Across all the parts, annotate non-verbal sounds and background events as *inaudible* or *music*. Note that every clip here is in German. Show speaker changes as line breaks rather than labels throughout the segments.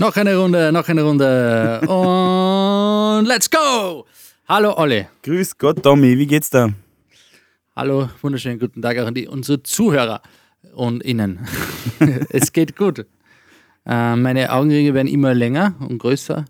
Noch eine Runde, noch eine Runde. Und let's go! Hallo Olli.
Grüß Gott, Tommy, wie geht's da?
Hallo, wunderschönen guten Tag auch an die, unsere Zuhörer und Ihnen. *laughs* es geht gut. Äh, meine Augenringe werden immer länger und größer.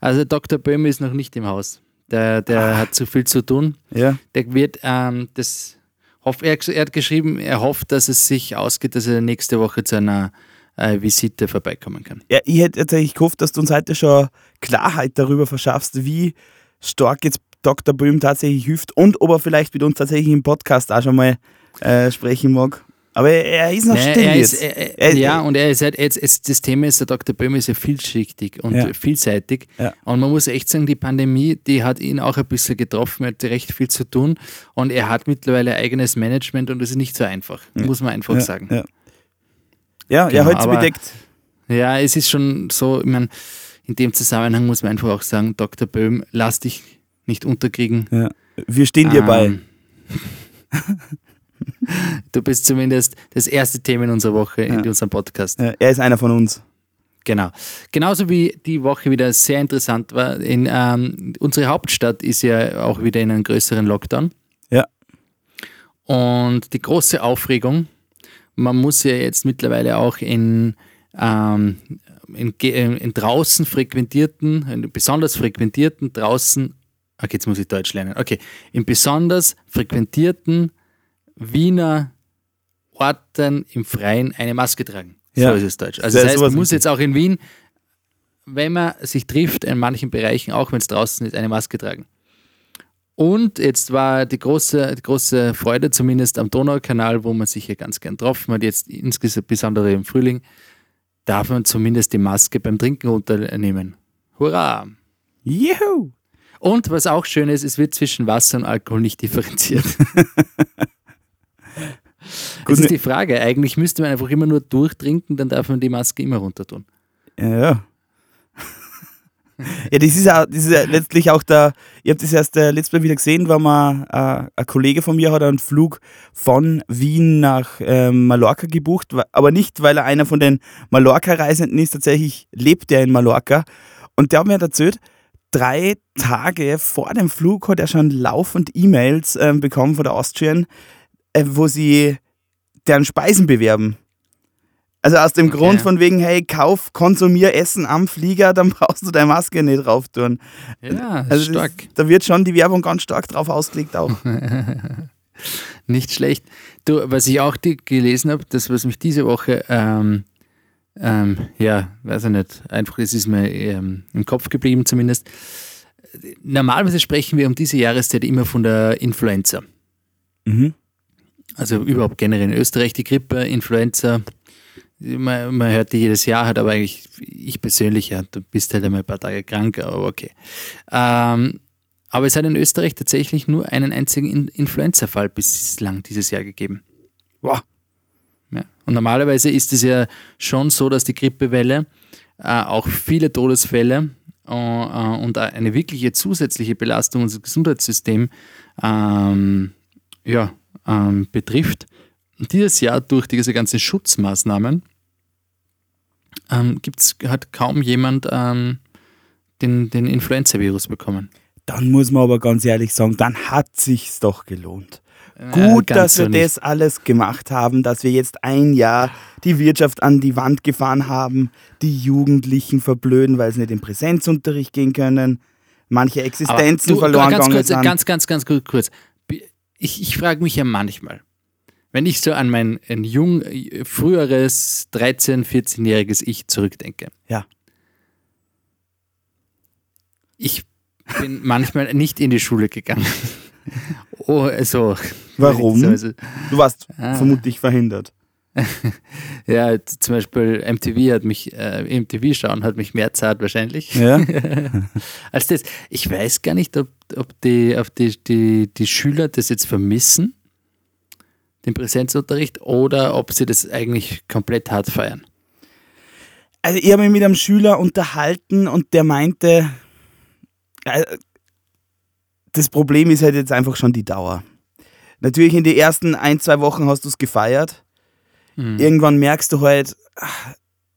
Also Dr. Böhm ist noch nicht im Haus. Der, der ah. hat zu viel zu tun.
Ja.
Der wird ähm, das er, hat geschrieben, er hofft, dass es sich ausgeht, dass er nächste Woche zu einer äh, Visite vorbeikommen kann.
Ja, ich hätte tatsächlich gehofft, dass du uns heute schon Klarheit darüber verschaffst, wie stark jetzt Dr. Böhm tatsächlich hilft und ob er vielleicht mit uns tatsächlich im Podcast auch schon mal äh, sprechen mag. Aber er ist noch nee, still jetzt. Ist,
er, er, ja, und er ist halt, jetzt, jetzt, das Thema ist, der Dr. Böhm ist ja vielschichtig und ja. vielseitig.
Ja.
Und man muss echt sagen, die Pandemie, die hat ihn auch ein bisschen getroffen. Er hat recht viel zu tun und er hat mittlerweile eigenes Management und das ist nicht so einfach, ja. muss man einfach sagen.
Ja, ja, genau, ja heute bedeckt.
Ja, es ist schon so, ich meine, in dem Zusammenhang muss man einfach auch sagen, Dr. Böhm, lass dich nicht unterkriegen.
Ja. Wir stehen dir ähm, bei. *laughs*
Du bist zumindest das erste Thema in unserer Woche ja. in unserem Podcast.
Ja, er ist einer von uns.
Genau. Genauso wie die Woche wieder sehr interessant war. In, ähm, unsere Hauptstadt ist ja auch wieder in einem größeren Lockdown.
Ja.
Und die große Aufregung, man muss ja jetzt mittlerweile auch in, ähm, in, in, draußen frequentierten, in besonders frequentierten draußen, okay, jetzt muss ich Deutsch lernen, okay, in besonders frequentierten Wiener Orten im Freien eine Maske tragen. Ja. So ist es Deutsch. Also das heißt, man muss jetzt auch in Wien, wenn man sich trifft, in manchen Bereichen, auch wenn es draußen ist, eine Maske tragen. Und jetzt war die große, die große Freude, zumindest am Donaukanal, wo man sich hier ganz gern getroffen hat, jetzt insbesondere im Frühling, darf man zumindest die Maske beim Trinken runternehmen. Hurra!
Juhu!
Und was auch schön ist, es wird zwischen Wasser und Alkohol nicht differenziert. *laughs* Das ist die Frage. Eigentlich müsste man einfach immer nur durchtrinken, dann darf man die Maske immer runter tun.
Ja, *laughs* ja. das ist ja, das ist ja letztlich auch der, ich habe das erst äh, letztes Mal wieder gesehen, weil man, äh, ein Kollege von mir hat einen Flug von Wien nach äh, Mallorca gebucht, aber nicht, weil er einer von den Mallorca-Reisenden ist, tatsächlich lebt er in Mallorca. Und der hat mir erzählt, drei Tage vor dem Flug hat er schon laufend E-Mails äh, bekommen von der Austrian, äh, wo sie deren Speisen bewerben. Also aus dem okay. Grund von wegen, hey, kauf, konsumier Essen am Flieger, *laughs* dann brauchst du deine Maske nicht drauf tun.
Ja, also stark. Das,
da wird schon die Werbung ganz stark drauf ausgelegt auch. *laughs*
nicht schlecht. Du, was ich auch gelesen habe, das, was mich diese Woche, ähm, ähm, ja, weiß ich nicht, einfach, es ist mir ähm, im Kopf geblieben zumindest. Normalerweise sprechen wir um diese Jahreszeit immer von der Influenza.
Mhm.
Also überhaupt generell in Österreich die Grippe, Influenza. Man, man hört die jedes Jahr, hat aber eigentlich, ich persönlich, ja, du bist halt einmal ein paar Tage krank, aber okay. Ähm, aber es hat in Österreich tatsächlich nur einen einzigen Influenza-Fall bislang dieses Jahr gegeben.
Wow.
Ja. Und normalerweise ist es ja schon so, dass die Grippewelle äh, auch viele Todesfälle äh, äh und eine wirkliche zusätzliche Belastung unseres Gesundheitssystems ähm, ja, ähm, betrifft. Dieses Jahr durch diese ganzen Schutzmaßnahmen ähm, gibt's, hat kaum jemand ähm, den, den Influenza-Virus bekommen.
Dann muss man aber ganz ehrlich sagen, dann hat sich's doch gelohnt. Äh, Gut, dass wir so das alles gemacht haben, dass wir jetzt ein Jahr die Wirtschaft an die Wand gefahren haben, die Jugendlichen verblöden, weil sie nicht in Präsenzunterricht gehen können, manche Existenzen du, verloren
ganz
gegangen
kurz,
sind.
Ganz, ganz, ganz kurz ich, ich frage mich ja manchmal, wenn ich so an mein ein jung, früheres 13-, 14-jähriges Ich zurückdenke.
Ja.
Ich bin manchmal nicht in die Schule gegangen. oh, also.
Warum? du warst ah. vermutlich verhindert. *laughs*
ja, zum Beispiel MTV hat mich, äh, MTV schauen hat mich mehr zart wahrscheinlich.
Ja. *laughs*
als das. Ich weiß gar nicht, ob, ob, die, ob die, die, die Schüler das jetzt vermissen, den Präsenzunterricht, oder ob sie das eigentlich komplett hart feiern.
Also ich habe mich mit einem Schüler unterhalten und der meinte, äh, das Problem ist halt jetzt einfach schon die Dauer. Natürlich in den ersten ein, zwei Wochen hast du es gefeiert Mhm. Irgendwann merkst du halt,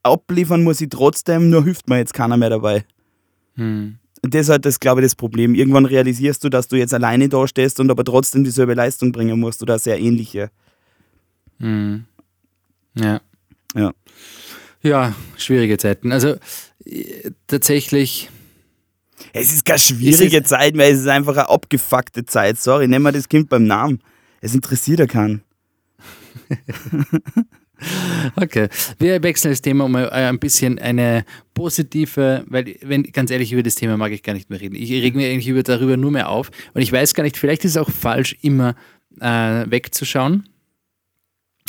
abliefern muss ich trotzdem, nur hilft mir jetzt keiner mehr dabei.
Hm.
Und das ist halt das, glaube ich, das Problem. Irgendwann realisierst du, dass du jetzt alleine da stehst und aber trotzdem dieselbe Leistung bringen musst oder sehr ähnliche.
Hm. Ja.
Ja.
Ja, schwierige Zeiten. Also äh, tatsächlich,
Es ist keine schwierige
ist-
Zeit mehr, es ist einfach eine abgefuckte Zeit. Sorry, nehmen wir das Kind beim Namen. Es interessiert ja keinen. *laughs*
okay. Wir wechseln das Thema um äh, ein bisschen eine positive, weil, wenn, ganz ehrlich, über das Thema mag ich gar nicht mehr reden. Ich reg mir eigentlich über, darüber nur mehr auf. Und ich weiß gar nicht, vielleicht ist es auch falsch, immer äh, wegzuschauen.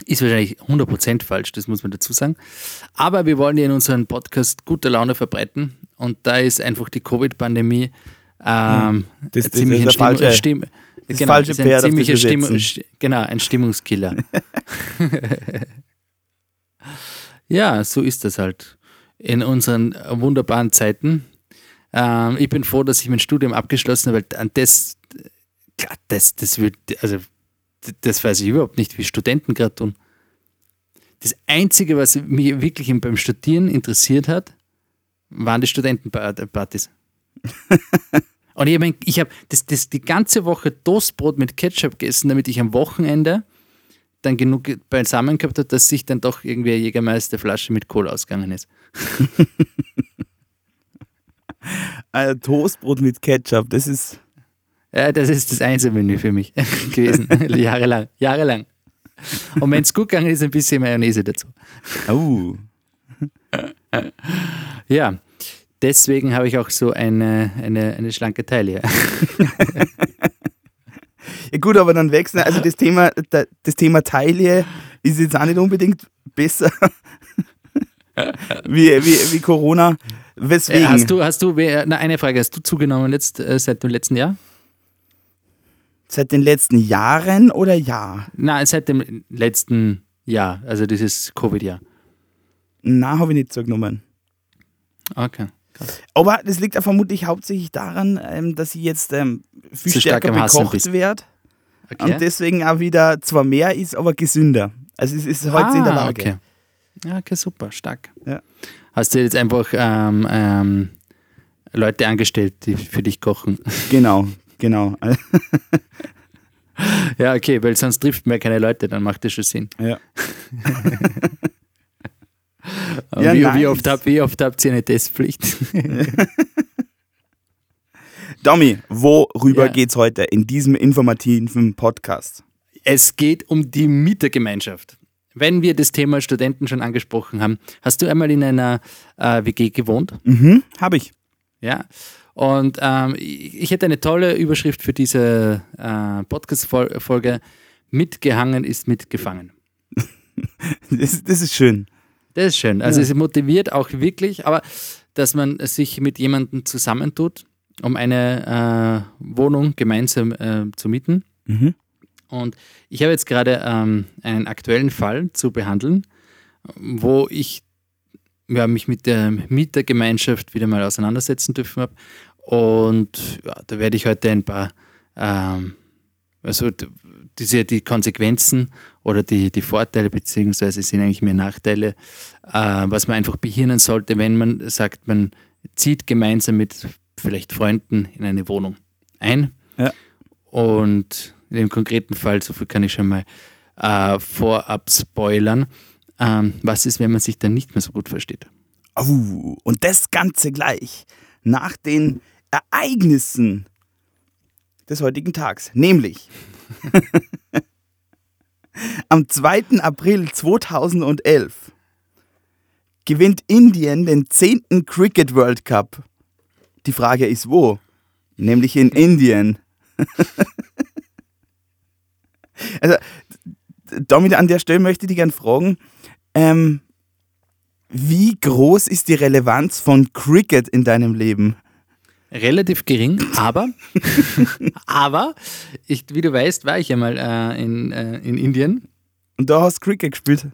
Ist wahrscheinlich 100% falsch, das muss man dazu sagen. Aber wir wollen ja in unserem Podcast gute Laune verbreiten. Und da ist einfach die Covid-Pandemie ähm,
das-
ein
das
ziemlich
ist
ein
der
Stimmung,
falsche-
Stimm,
das
genau,
falsche
ist ein ziemlicher. St- genau, ein Stimmungskiller. *laughs* ja, so ist das halt in unseren wunderbaren Zeiten. Ähm, ich bin froh, dass ich mein Studium abgeschlossen habe, weil an das, klar, das, das wird, also das weiß ich überhaupt nicht, wie Studenten gerade tun. Das Einzige, was mich wirklich im- beim Studieren interessiert hat, waren die Studentenpartys. *laughs* Und ich habe ich hab das, das die ganze Woche Toastbrot mit Ketchup gegessen, damit ich am Wochenende dann genug beisammen gehabt habe, dass sich dann doch irgendwie eine Jägermeister-Flasche mit Kohl ausgegangen ist.
Ein *laughs* Toastbrot mit Ketchup, das ist.
Ja, das ist das Einzelmenü für mich *laughs* gewesen. *laughs* jahrelang. Jahrelang. Und wenn es gut gegangen ist, ein bisschen Mayonnaise dazu.
Uh. *laughs*
Ja, deswegen habe ich auch so eine, eine, eine schlanke Taille.
Ja gut, aber dann wechseln. Also das Thema, da- das Thema Taille ist jetzt auch nicht unbedingt besser wie, wie, wie Corona. Weswegen?
Äh, hast du, hast du, na, eine Frage, hast du zugenommen letzt, äh, seit dem letzten Jahr?
Seit den letzten Jahren oder ja?
Nein, seit dem letzten Jahr, also dieses Covid-Jahr.
Na, habe ich nicht zugenommen.
Okay.
Aber das liegt ja vermutlich hauptsächlich daran, ähm, dass ich jetzt ähm, viel
Zu stark
stärker
Hasseln
bekocht werde
okay.
und deswegen auch wieder zwar mehr ist, aber gesünder. Also es ist heute in der
Ah,
Lage.
Okay. Ja, okay, super, stark.
Ja.
Hast du jetzt einfach ähm, ähm, Leute angestellt, die für dich kochen?
Genau, *laughs* genau. *laughs*
ja, okay, weil sonst trifft man ja keine Leute, dann macht das schon Sinn.
ja. *laughs* Ja,
wie, wie, oft hab, wie oft habt ihr eine Testpflicht? *laughs*
Domi, worüber
Ja.
geht's heute in diesem informativen Podcast?
es geht um die Mietergemeinschaft. Wenn wir das Thema Studenten schon angesprochen haben, hast du einmal in einer äh, WG gewohnt?
Mhm, habe ich.
Ja. Und ähm, ich hätte eine tolle Überschrift für diese äh, Podcast-Folge. Mitgehangen ist mitgefangen. *laughs*
Das, das ist schön.
Das ist schön. Also
Ja.
es motiviert auch wirklich, aber dass man sich mit jemandem zusammentut, um eine äh, Wohnung gemeinsam äh, zu mieten.
Mhm.
Und ich habe jetzt gerade ähm, einen aktuellen Fall zu behandeln, wo ich ja, mich mit der Mietergemeinschaft wieder mal auseinandersetzen dürfen habe. Und ja, da werde ich heute ein paar, ähm, also diese, die Konsequenzen oder die, die Vorteile, beziehungsweise sind eigentlich mehr Nachteile, äh, was man einfach behirnen sollte, wenn man sagt, man zieht gemeinsam mit vielleicht Freunden in eine Wohnung ein.
Ja.
Und in dem konkreten Fall, so viel kann ich schon mal äh, vorab spoilern, ähm, was ist, wenn man sich dann nicht mehr so gut versteht?
Oh, und das Ganze gleich nach den Ereignissen des heutigen Tags. Nämlich *laughs* am 2. April 2011 gewinnt Indien den 10. Cricket World Cup. Die Frage ist wo? Nämlich in Indien. *laughs* also, damit an der Stelle möchte ich dich gerne fragen, ähm, wie groß ist die Relevanz von Cricket in deinem Leben?
Relativ gering, aber, *laughs* aber ich, wie du weißt, war ich ja mal äh, in, äh, in Indien.
Und da hast du Cricket gespielt.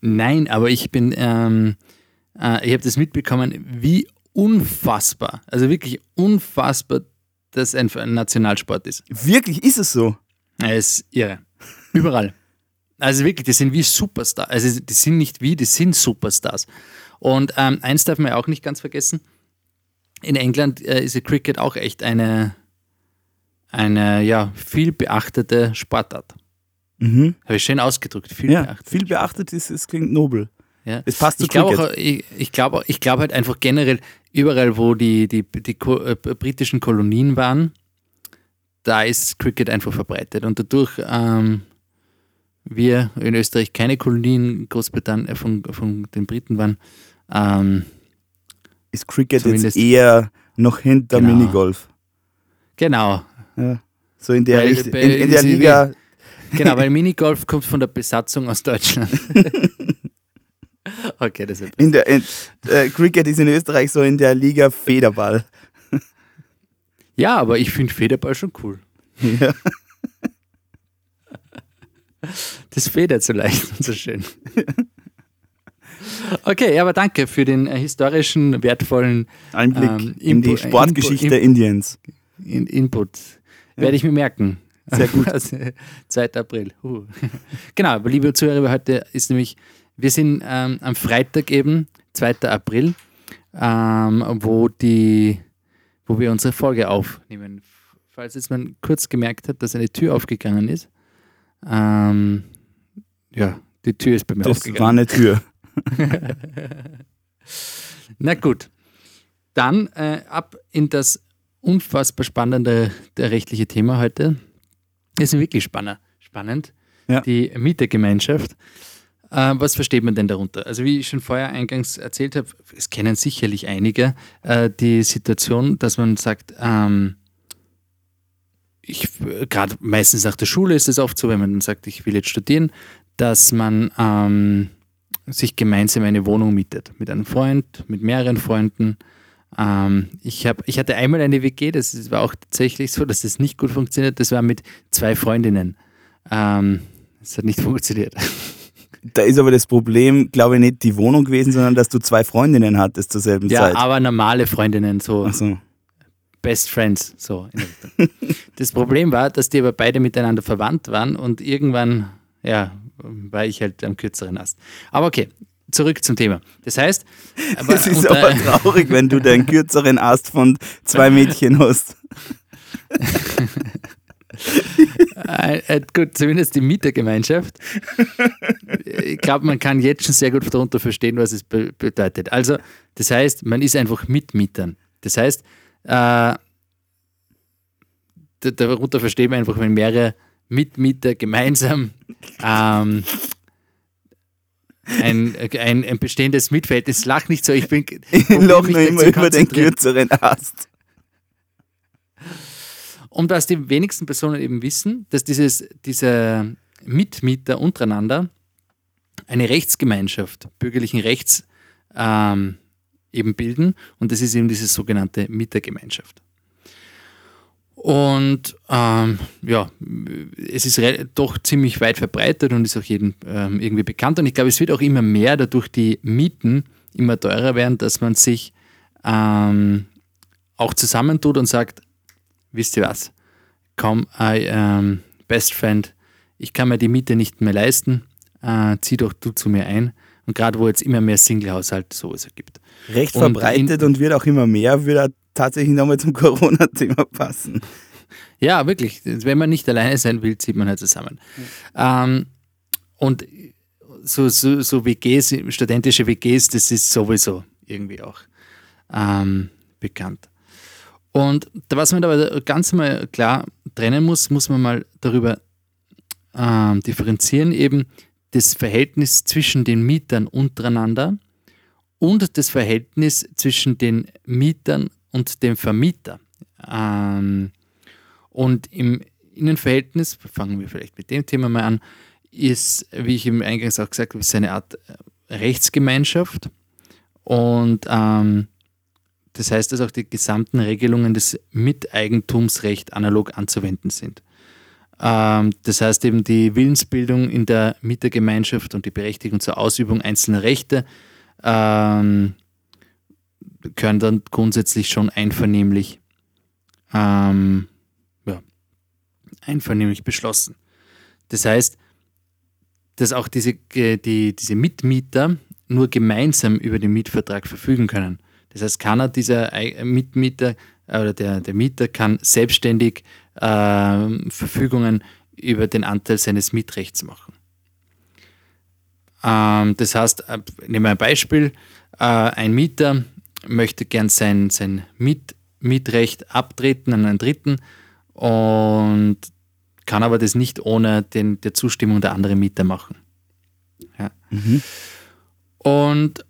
Nein, aber ich bin, ähm, äh, ich habe das mitbekommen, wie unfassbar, also wirklich unfassbar, das ein, ein Nationalsport ist.
Wirklich, ist es so?
Es ist irre. Überall. Also wirklich, die sind wie Superstars. Also die sind nicht wie, die sind Superstars. Und ähm, eins darf man ja auch nicht ganz vergessen. In England äh, ist Cricket auch echt eine, eine ja, viel beachtete Sportart.
Mhm.
Habe ich schön ausgedrückt. Viel
Ja,
beachtet.
viel beachtet ist, es klingt nobel.
Ja.
Es passt zu
Ich glaube ich, ich glaube ich glaube halt einfach generell, überall, wo die, die, die Ko äh, britischen Kolonien waren, da ist Cricket einfach verbreitet. Und dadurch ähm, wir in Österreich keine Kolonien Großbritannien äh, von, von den Briten waren, ähm,
Ist Cricket jetzt eher noch hinter
Genau.
Minigolf.
genau,
Ja. So in der,
Weil
Richt-
bei-
in, in der Liga.
genau, weil Minigolf kommt von der Besatzung aus Deutschland. *laughs* okay, das ist
In der, in, äh, Cricket ist in Österreich so in der Liga Federball.
Ja, aber ich finde Federball schon cool.
Ja.
Das federt so leicht und so schön. Okay, ja, aber danke für den äh, historischen, wertvollen
Einblick
Ähm,
in die
Inpu-
Sportgeschichte
Inpu-
Indiens.
In Input. Werde ich mir merken.
Sehr gut. *laughs*
Also, 2. April. Uh. Genau, liebe Zuhörer, heute ist nämlich, wir sind ähm, am Freitag eben, 2. April, ähm, wo, die, wo wir unsere Folge aufnehmen. Falls jetzt man kurz gemerkt hat, dass eine Tür aufgegangen ist. Ähm, ja, die Tür ist bei mir
Das
aufgegangen.
war eine Tür. *laughs*
Na gut, dann äh, ab in das unfassbar spannende der rechtliche Thema heute. Ist wirklich spannend. spannend.
Ja.
Die Mietergemeinschaft. Äh, was versteht man denn darunter? Also wie ich schon vorher eingangs erzählt habe, es kennen sicherlich einige äh, die Situation, dass man sagt, ähm, ich gerade meistens nach der Schule ist es oft so, wenn man dann sagt, ich will jetzt studieren, dass man ähm, sich gemeinsam eine Wohnung mietet. Mit einem Freund, mit mehreren Freunden. Ähm, ich, hab, ich hatte einmal eine WG, das war auch tatsächlich so, dass das nicht gut funktioniert. Das war mit zwei Freundinnen. Ähm, das hat nicht *laughs* funktioniert.
Da ist aber das Problem, glaube ich, nicht die Wohnung gewesen, sondern dass du zwei Freundinnen hattest zur selben
Ja,
Zeit.
aber normale Freundinnen, so
Achso.
Best Friends, so. Das Problem war, dass die aber beide miteinander verwandt waren und irgendwann, ja, war ich halt am kürzeren Ast. Aber okay, zurück zum Thema. Das heißt, aber,
Es ist aber traurig, wenn du den kürzeren Ast von zwei Mädchen hast.
Äh, äh, gut, zumindest die Mietergemeinschaft. Ich glaube, man kann jetzt schon sehr gut darunter verstehen, was es be bedeutet. Also, das heißt, man ist einfach Mitmietern. Das heißt, äh, da- darunter versteht man einfach, wenn mehrere Mitmieter gemeinsam ähm, ein, ein, ein bestehendes Mietverhältnis, lach nicht so, ich bin *laughs*
Ich lach nur immer über den kürzeren Ast.
Und was die wenigsten Personen eben wissen, dass dieses, diese Mitmieter untereinander eine Rechtsgemeinschaft bürgerlichen Rechts ähm, eben bilden. Und das ist eben diese sogenannte Mietergemeinschaft. Und ähm, ja, es ist doch ziemlich weit verbreitet und ist auch jedem ähm, irgendwie bekannt. Und ich glaube, es wird auch immer mehr dadurch die Mieten immer teurer werden, dass man sich ähm, auch zusammentut und sagt, wisst ihr was? Komm, I, ähm, Best Friend, ich kann mir die Miete nicht mehr leisten, äh, zieh doch du zu mir ein. Und gerade wo jetzt immer mehr Single-Haushalte sowieso gibt.
Recht
Und
verbreitet und wird auch immer mehr, würde tatsächlich nochmal zum *laughs* Corona-Thema passen.
Ja, wirklich. Wenn man nicht alleine sein will, zieht man halt zusammen. Ähm, und so, so, so WGs, studentische WGs, das ist sowieso irgendwie auch ähm, bekannt. Und was man aber ganz mal klar trennen muss, muss man mal darüber ähm, differenzieren, eben das Verhältnis zwischen den Mietern untereinander und das Verhältnis zwischen den Mietern und dem Vermieter. Ähm, und im Innenverhältnis, fangen wir vielleicht mit dem Thema mal an, ist, wie ich im Eingangs auch gesagt habe, eine Art äh, Rechtsgemeinschaft. Und ähm, das heißt, dass auch die gesamten Regelungen des Miteigentumsrechts analog anzuwenden sind. Ähm, das heißt eben die Willensbildung in der Mietergemeinschaft und die Berechtigung zur Ausübung einzelner Rechte ähm, können dann grundsätzlich schon einvernehmlich ähm, ja, einvernehmlich beschlossen. Das heißt, dass auch diese, die, diese Mitmieter nur gemeinsam über den Mietvertrag verfügen können. Das heißt, keiner dieser Mitmieter oder der, der Mieter kann selbstständig äh, Verfügungen über den Anteil seines Mietrechts machen. Ähm, das heißt, äh, nehmen wir ein Beispiel, äh, ein Mieter möchte gern sein, sein Miet, Mietrecht abtreten an einen Dritten und kann aber das nicht ohne den, der Zustimmung der anderen Mieter machen. Ja. Mhm. Und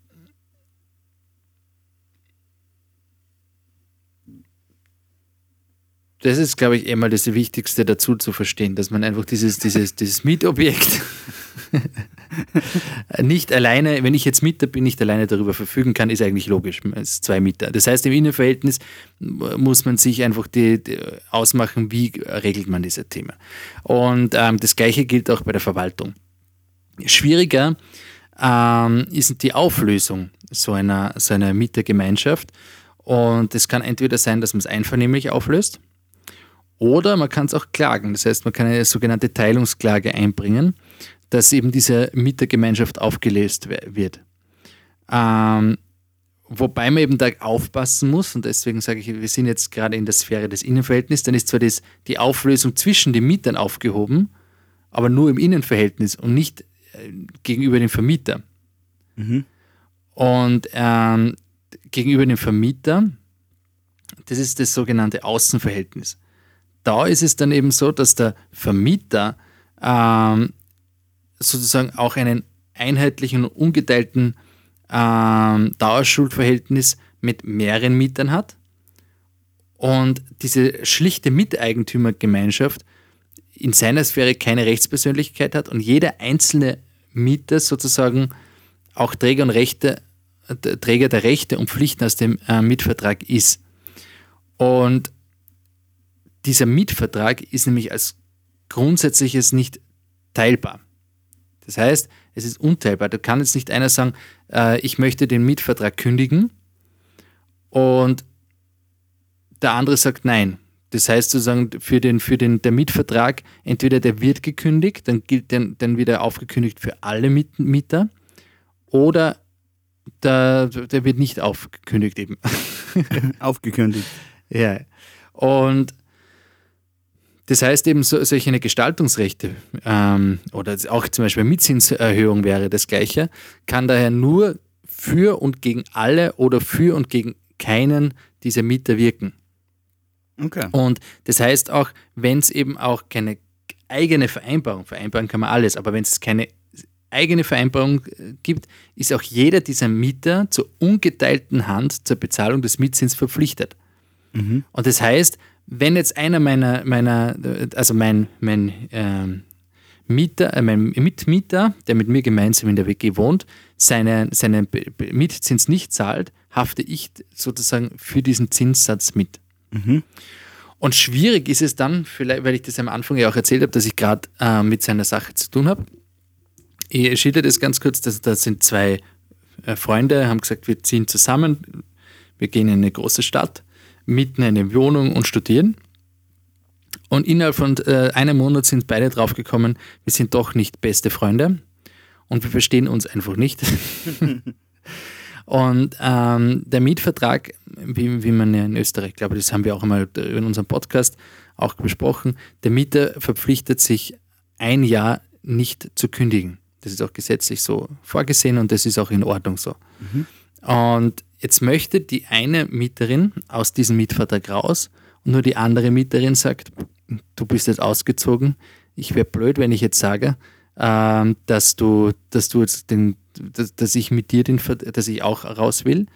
das ist, glaube ich, immer das Wichtigste dazu zu verstehen, dass man einfach dieses, dieses, dieses Mietobjekt *laughs* nicht alleine, wenn ich jetzt Mieter bin, nicht alleine darüber verfügen kann, ist eigentlich logisch. Es ist zwei Mieter. Das heißt, im Innenverhältnis muss man sich einfach die, die ausmachen, wie regelt man diese Themen. Und ähm, das Gleiche gilt auch bei der Verwaltung. Schwieriger ähm, ist die Auflösung so einer, so einer Mietergemeinschaft. Und es kann entweder sein, dass man es einvernehmlich auflöst oder man kann es auch klagen. Das heißt, man kann eine sogenannte Teilungsklage einbringen, dass eben diese Mietergemeinschaft aufgelöst wird. Ähm, wobei man eben da aufpassen muss, und deswegen sage ich, wir sind jetzt gerade in der Sphäre des Innenverhältnisses, dann ist zwar das, die Auflösung zwischen den Mietern aufgehoben, aber nur im Innenverhältnis und nicht äh, gegenüber dem Vermieter. Mhm. Und ähm, gegenüber dem Vermieter, das ist das sogenannte Außenverhältnis da ist es dann eben so, dass der Vermieter ähm, sozusagen auch einen einheitlichen und ungeteilten ähm, Dauerschuldverhältnis mit mehreren Mietern hat. Und diese schlichte Miteigentümergemeinschaft in seiner Sphäre keine Rechtspersönlichkeit hat und jeder einzelne Mieter sozusagen auch Träger und Rechte, äh, Träger der Rechte und Pflichten aus dem äh, Mietvertrag ist. Und dieser Mietvertrag ist nämlich als grundsätzliches nicht teilbar. Das heißt, es ist unteilbar. Da kann jetzt nicht einer sagen, äh, ich möchte den Mietvertrag kündigen und der andere sagt nein. Das heißt sozusagen, für den, für den der Mietvertrag, entweder der wird gekündigt, dann gilt dann, dann wieder aufgekündigt für alle Mieter, oder der, der wird nicht aufgekündigt eben. *laughs*
aufgekündigt.
Ja. Und das heißt eben, so, solche Gestaltungsrechte ähm, oder auch zum Beispiel Mietzinserhöhung wäre das gleiche, kann daher nur für und gegen alle oder für und gegen keinen dieser Mieter wirken. Okay. Und das heißt auch, wenn es eben auch keine eigene Vereinbarung, vereinbaren kann man alles, aber wenn es keine eigene Vereinbarung äh, gibt, ist auch jeder dieser Mieter zur ungeteilten Hand zur Bezahlung des Mietzins verpflichtet. Mhm. Und das heißt, wenn jetzt einer meiner, meiner also mein, mein ähm, Mieter, äh, mein Mitmieter, der mit mir gemeinsam in der WG wohnt, seinen, seinen Mietzins nicht zahlt, hafte ich sozusagen für diesen Zinssatz mit. Mhm. Und schwierig ist es dann, vielleicht, weil ich das am Anfang ja auch erzählt habe, dass ich gerade äh, mit seiner Sache zu tun habe. Ich schilder das ganz kurz, dass da sind zwei äh, Freunde, haben gesagt, wir ziehen zusammen, wir gehen in eine große Stadt mitten in eine Wohnung und studieren. Und innerhalb von äh, einem Monat sind beide draufgekommen, wir sind doch nicht beste Freunde und wir verstehen uns einfach nicht. *laughs* und ähm, der Mietvertrag, wie, wie man ja in Österreich, glaube das haben wir auch einmal in unserem Podcast auch besprochen, der Mieter verpflichtet sich ein Jahr nicht zu kündigen. Das ist auch gesetzlich so vorgesehen und das ist auch in Ordnung so. Mhm. Und Jetzt möchte die eine Mieterin aus diesem Mietvertrag raus und nur die andere Mieterin sagt, du bist jetzt ausgezogen. Ich wäre blöd, wenn ich jetzt sage, äh, dass du, dass du jetzt den, dass, dass ich mit dir den, dass ich auch raus will.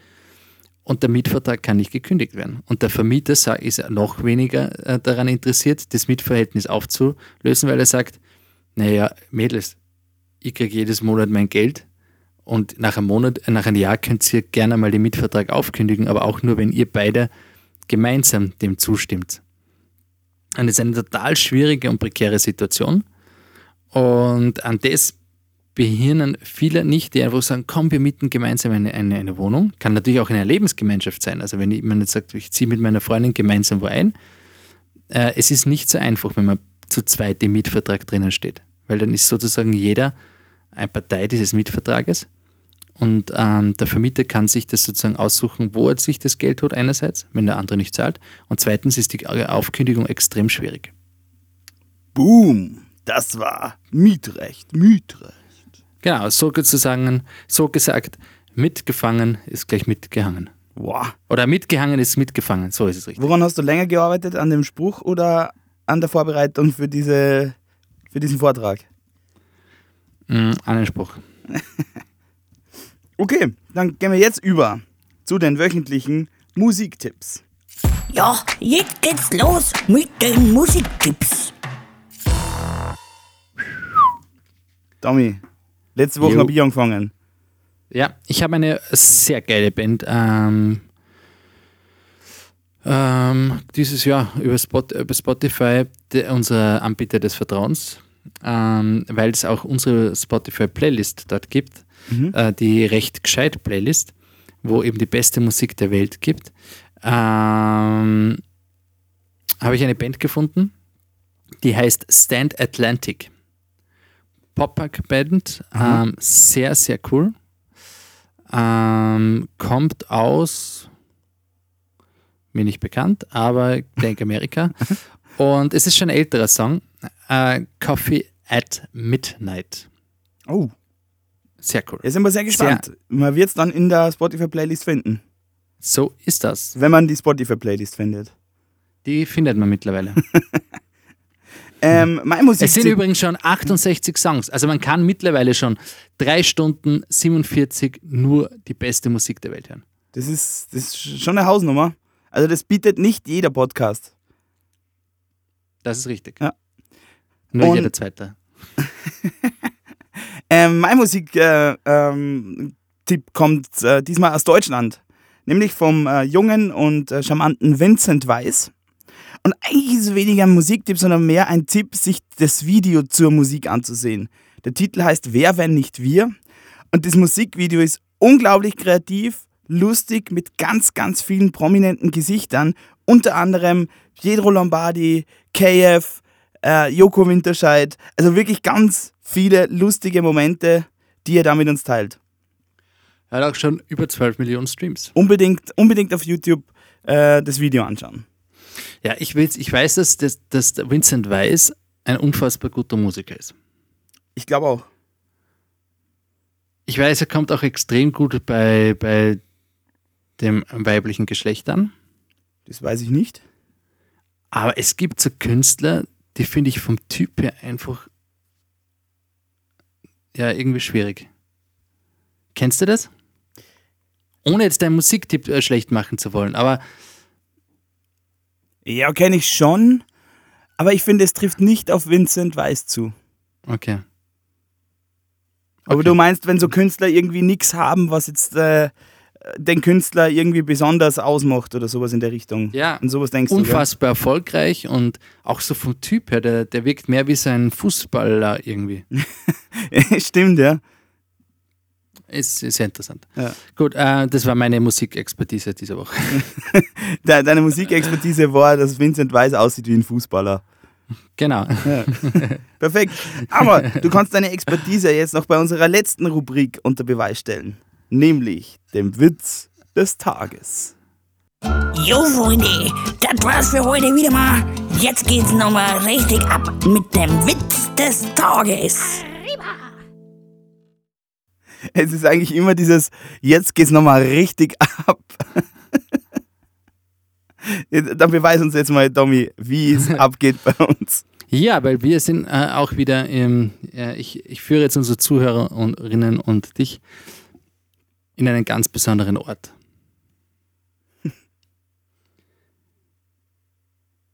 Und der Mietvertrag kann nicht gekündigt werden. Und der Vermieter ist noch weniger äh, daran interessiert, das Mietverhältnis aufzulösen, weil er sagt, naja, Mädels, ich kriege jedes Monat mein Geld, und nach einem Monat, nach einem Jahr könnt ihr gerne mal den Mietvertrag aufkündigen, aber auch nur, wenn ihr beide gemeinsam dem zustimmt. Und das ist eine total schwierige und prekäre Situation. Und an das behirnen viele nicht, die einfach sagen, komm, wir mieten gemeinsam eine, eine, eine Wohnung. Kann natürlich auch eine Lebensgemeinschaft sein. Also wenn man jetzt sagt, ich ziehe mit meiner Freundin gemeinsam wo ein. Äh, es ist nicht so einfach, wenn man zu zweit im Mietvertrag drinnen steht. Weil dann ist sozusagen jeder eine Partei dieses Mietvertrages. Und ähm, der Vermieter kann sich das sozusagen aussuchen, wo er sich das Geld holt, einerseits, wenn der andere nicht zahlt. Und zweitens ist die Aufkündigung extrem schwierig.
Boom, das war Mietrecht, Mietrecht.
Genau, so sozusagen, so gesagt, mitgefangen ist gleich mitgehangen.
Wow.
Oder mitgehangen ist mitgefangen, so ist es richtig.
Woran hast du länger gearbeitet? An dem Spruch oder an der Vorbereitung für, diese, für diesen Vortrag?
Mm, an den Spruch. *laughs*
okay, dann gehen wir jetzt über zu den wöchentlichen Musiktipps.
Ja, jetzt geht's los mit den Musiktipps.
Tommy, letzte Woche habe ich angefangen.
Ja, ich habe eine sehr geile Band ähm, ähm, dieses Jahr über, Spot, über Spotify, der, unser Anbieter des Vertrauens, ähm, weil es auch unsere Spotify-Playlist dort gibt,
Mhm.
äh, die recht gescheit Playlist, wo eben die beste Musik der Welt gibt, ähm, habe ich eine Band gefunden, die heißt Stand Atlantic. Pop-Punk-Band,
Aha.
ähm, sehr, sehr cool. Ähm, kommt aus, mir nicht bekannt, aber ich denke Amerika. *laughs* Und es ist schon ein älterer Song, äh, Coffee at Midnight.
Oh,
Sehr cool.
jetzt sind wir sehr gespannt. Man wird es dann in der Spotify-Playlist finden,
So ist das.
wenn man die Spotify-Playlist findet.
Die findet man mittlerweile. *laughs*
Ähm, mein Musik
Es sind übrigens schon 68 Songs. Also man kann mittlerweile schon 3 Stunden 47 nur die beste Musik der Welt hören.
das, ist, das ist schon eine Hausnummer. Also das bietet nicht jeder Podcast.
Das ist richtig.
Ja.
Nur
Und-
jeder Zweite. *laughs*
Ähm, mein Musik-Tipp äh, ähm, kommt äh, diesmal aus Deutschland, nämlich vom äh, jungen und äh, charmanten Vincent Weiss. Und eigentlich ist es weniger ein Musiktipp, sondern mehr ein Tipp, sich das Video zur Musik anzusehen. Der Titel heißt Wer, wenn nicht wir? Und das Musikvideo ist unglaublich kreativ, lustig, mit ganz, ganz vielen prominenten Gesichtern. Unter anderem Pietro Lombardi, KF, äh, Joko Winterscheid. Also wirklich ganz viele lustige Momente, die er da mit uns teilt.
Er hat auch schon über 12 Millionen Streams.
Unbedingt, unbedingt auf YouTube äh, das Video anschauen.
Ja, ich, will's, ich weiß, dass, dass, dass Vincent Weiss ein unfassbar guter Musiker ist.
Ich glaube auch.
Ich weiß, er kommt auch extrem gut bei, bei dem weiblichen Geschlecht an.
Das weiß ich nicht.
Aber es gibt so Künstler, die finde ich vom Typ her einfach ja irgendwie schwierig. Kennst du das? Ohne jetzt deinen Musiktipp äh, schlecht machen zu wollen, aber
Ja, kenne ich schon. Aber ich finde, es trifft nicht auf Vincent Weiss zu.
okay.
Aber
Okay.
du meinst, wenn so Künstler irgendwie nichts haben, was jetzt äh, den Künstler irgendwie besonders ausmacht oder sowas in der Richtung.
Ja,
Und sowas denkst
unfassbar erfolgreich und auch so vom Typ her, der, der wirkt mehr wie so ein Fußballer irgendwie.
du? *laughs* Stimmt, ja.
Ist, ist sehr interessant.
Ja.
Gut, äh, das war meine Musikexpertise diese Woche. *laughs*
De deine Musikexpertise war, dass Vincent Weiss aussieht wie ein Fußballer.
Genau. *laughs*
Perfekt. Aber du kannst deine Expertise jetzt noch bei unserer letzten Rubrik unter Beweis stellen. Nämlich dem Witz des Tages.
Jo, Freunde, das war's für heute wieder mal. Jetzt geht's nochmal richtig ab mit dem Witz des Tages.
Es ist eigentlich immer dieses, jetzt geht's nochmal richtig ab. *laughs* Dann beweis uns jetzt mal, Tommy, wie es *laughs* abgeht bei uns.
Ja, weil wir sind äh, auch wieder im, äh, ich, ich führe jetzt unsere Zuhörerinnen und dich in einen ganz besonderen Ort.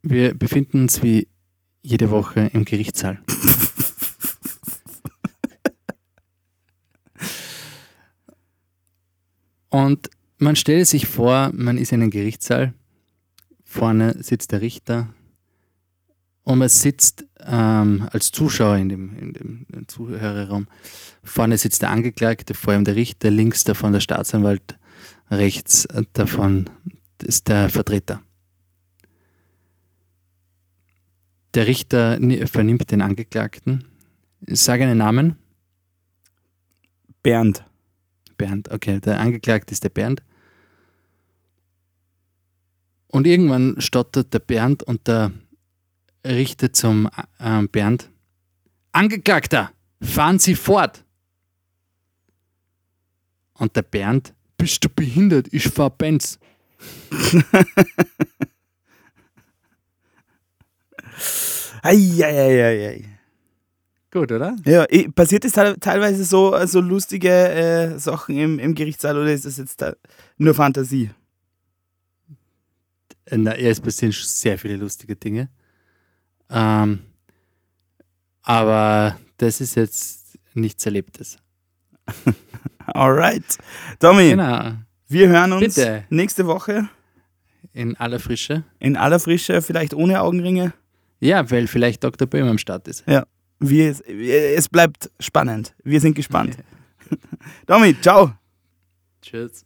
Wir befinden uns wie jede Woche im Gerichtssaal. Und man stellt sich vor, man ist in einem Gerichtssaal, vorne sitzt der Richter, und man sitzt ähm, als Zuschauer in dem, in dem Zuhörerraum. Vorne sitzt der Angeklagte, vor ihm der Richter, links davon der Staatsanwalt, rechts davon ist der Vertreter. Der Richter ni- vernimmt den Angeklagten. Sag einen Namen.
Bernd.
Bernd, okay, der Angeklagte ist der Bernd. Und irgendwann stottert der Bernd und der Richter zum äh, Bernd. Angeklagter, fahren Sie fort. Und der Bernd, bist du behindert? Ich fahr Benz.
Eieieiei.
Gut, oder?
Ja, passiert es te- teilweise so, so lustige äh, Sachen im, im Gerichtssaal oder ist das jetzt da nur Fantasie?
Äh, Na, ja, es passieren schon sehr viele lustige Dinge. Ähm, aber das ist jetzt nichts Erlebtes. *laughs*
Alright. Tommy,
Genau.
wir hören uns
Bitte.
nächste Woche
In aller Frische.
in aller Frische, vielleicht ohne Augenringe.
Ja, weil vielleicht Dr. Böhm am Start ist.
Wir, es bleibt spannend. Wir sind gespannt. *laughs* *laughs* Tommy, ciao.
Tschüss.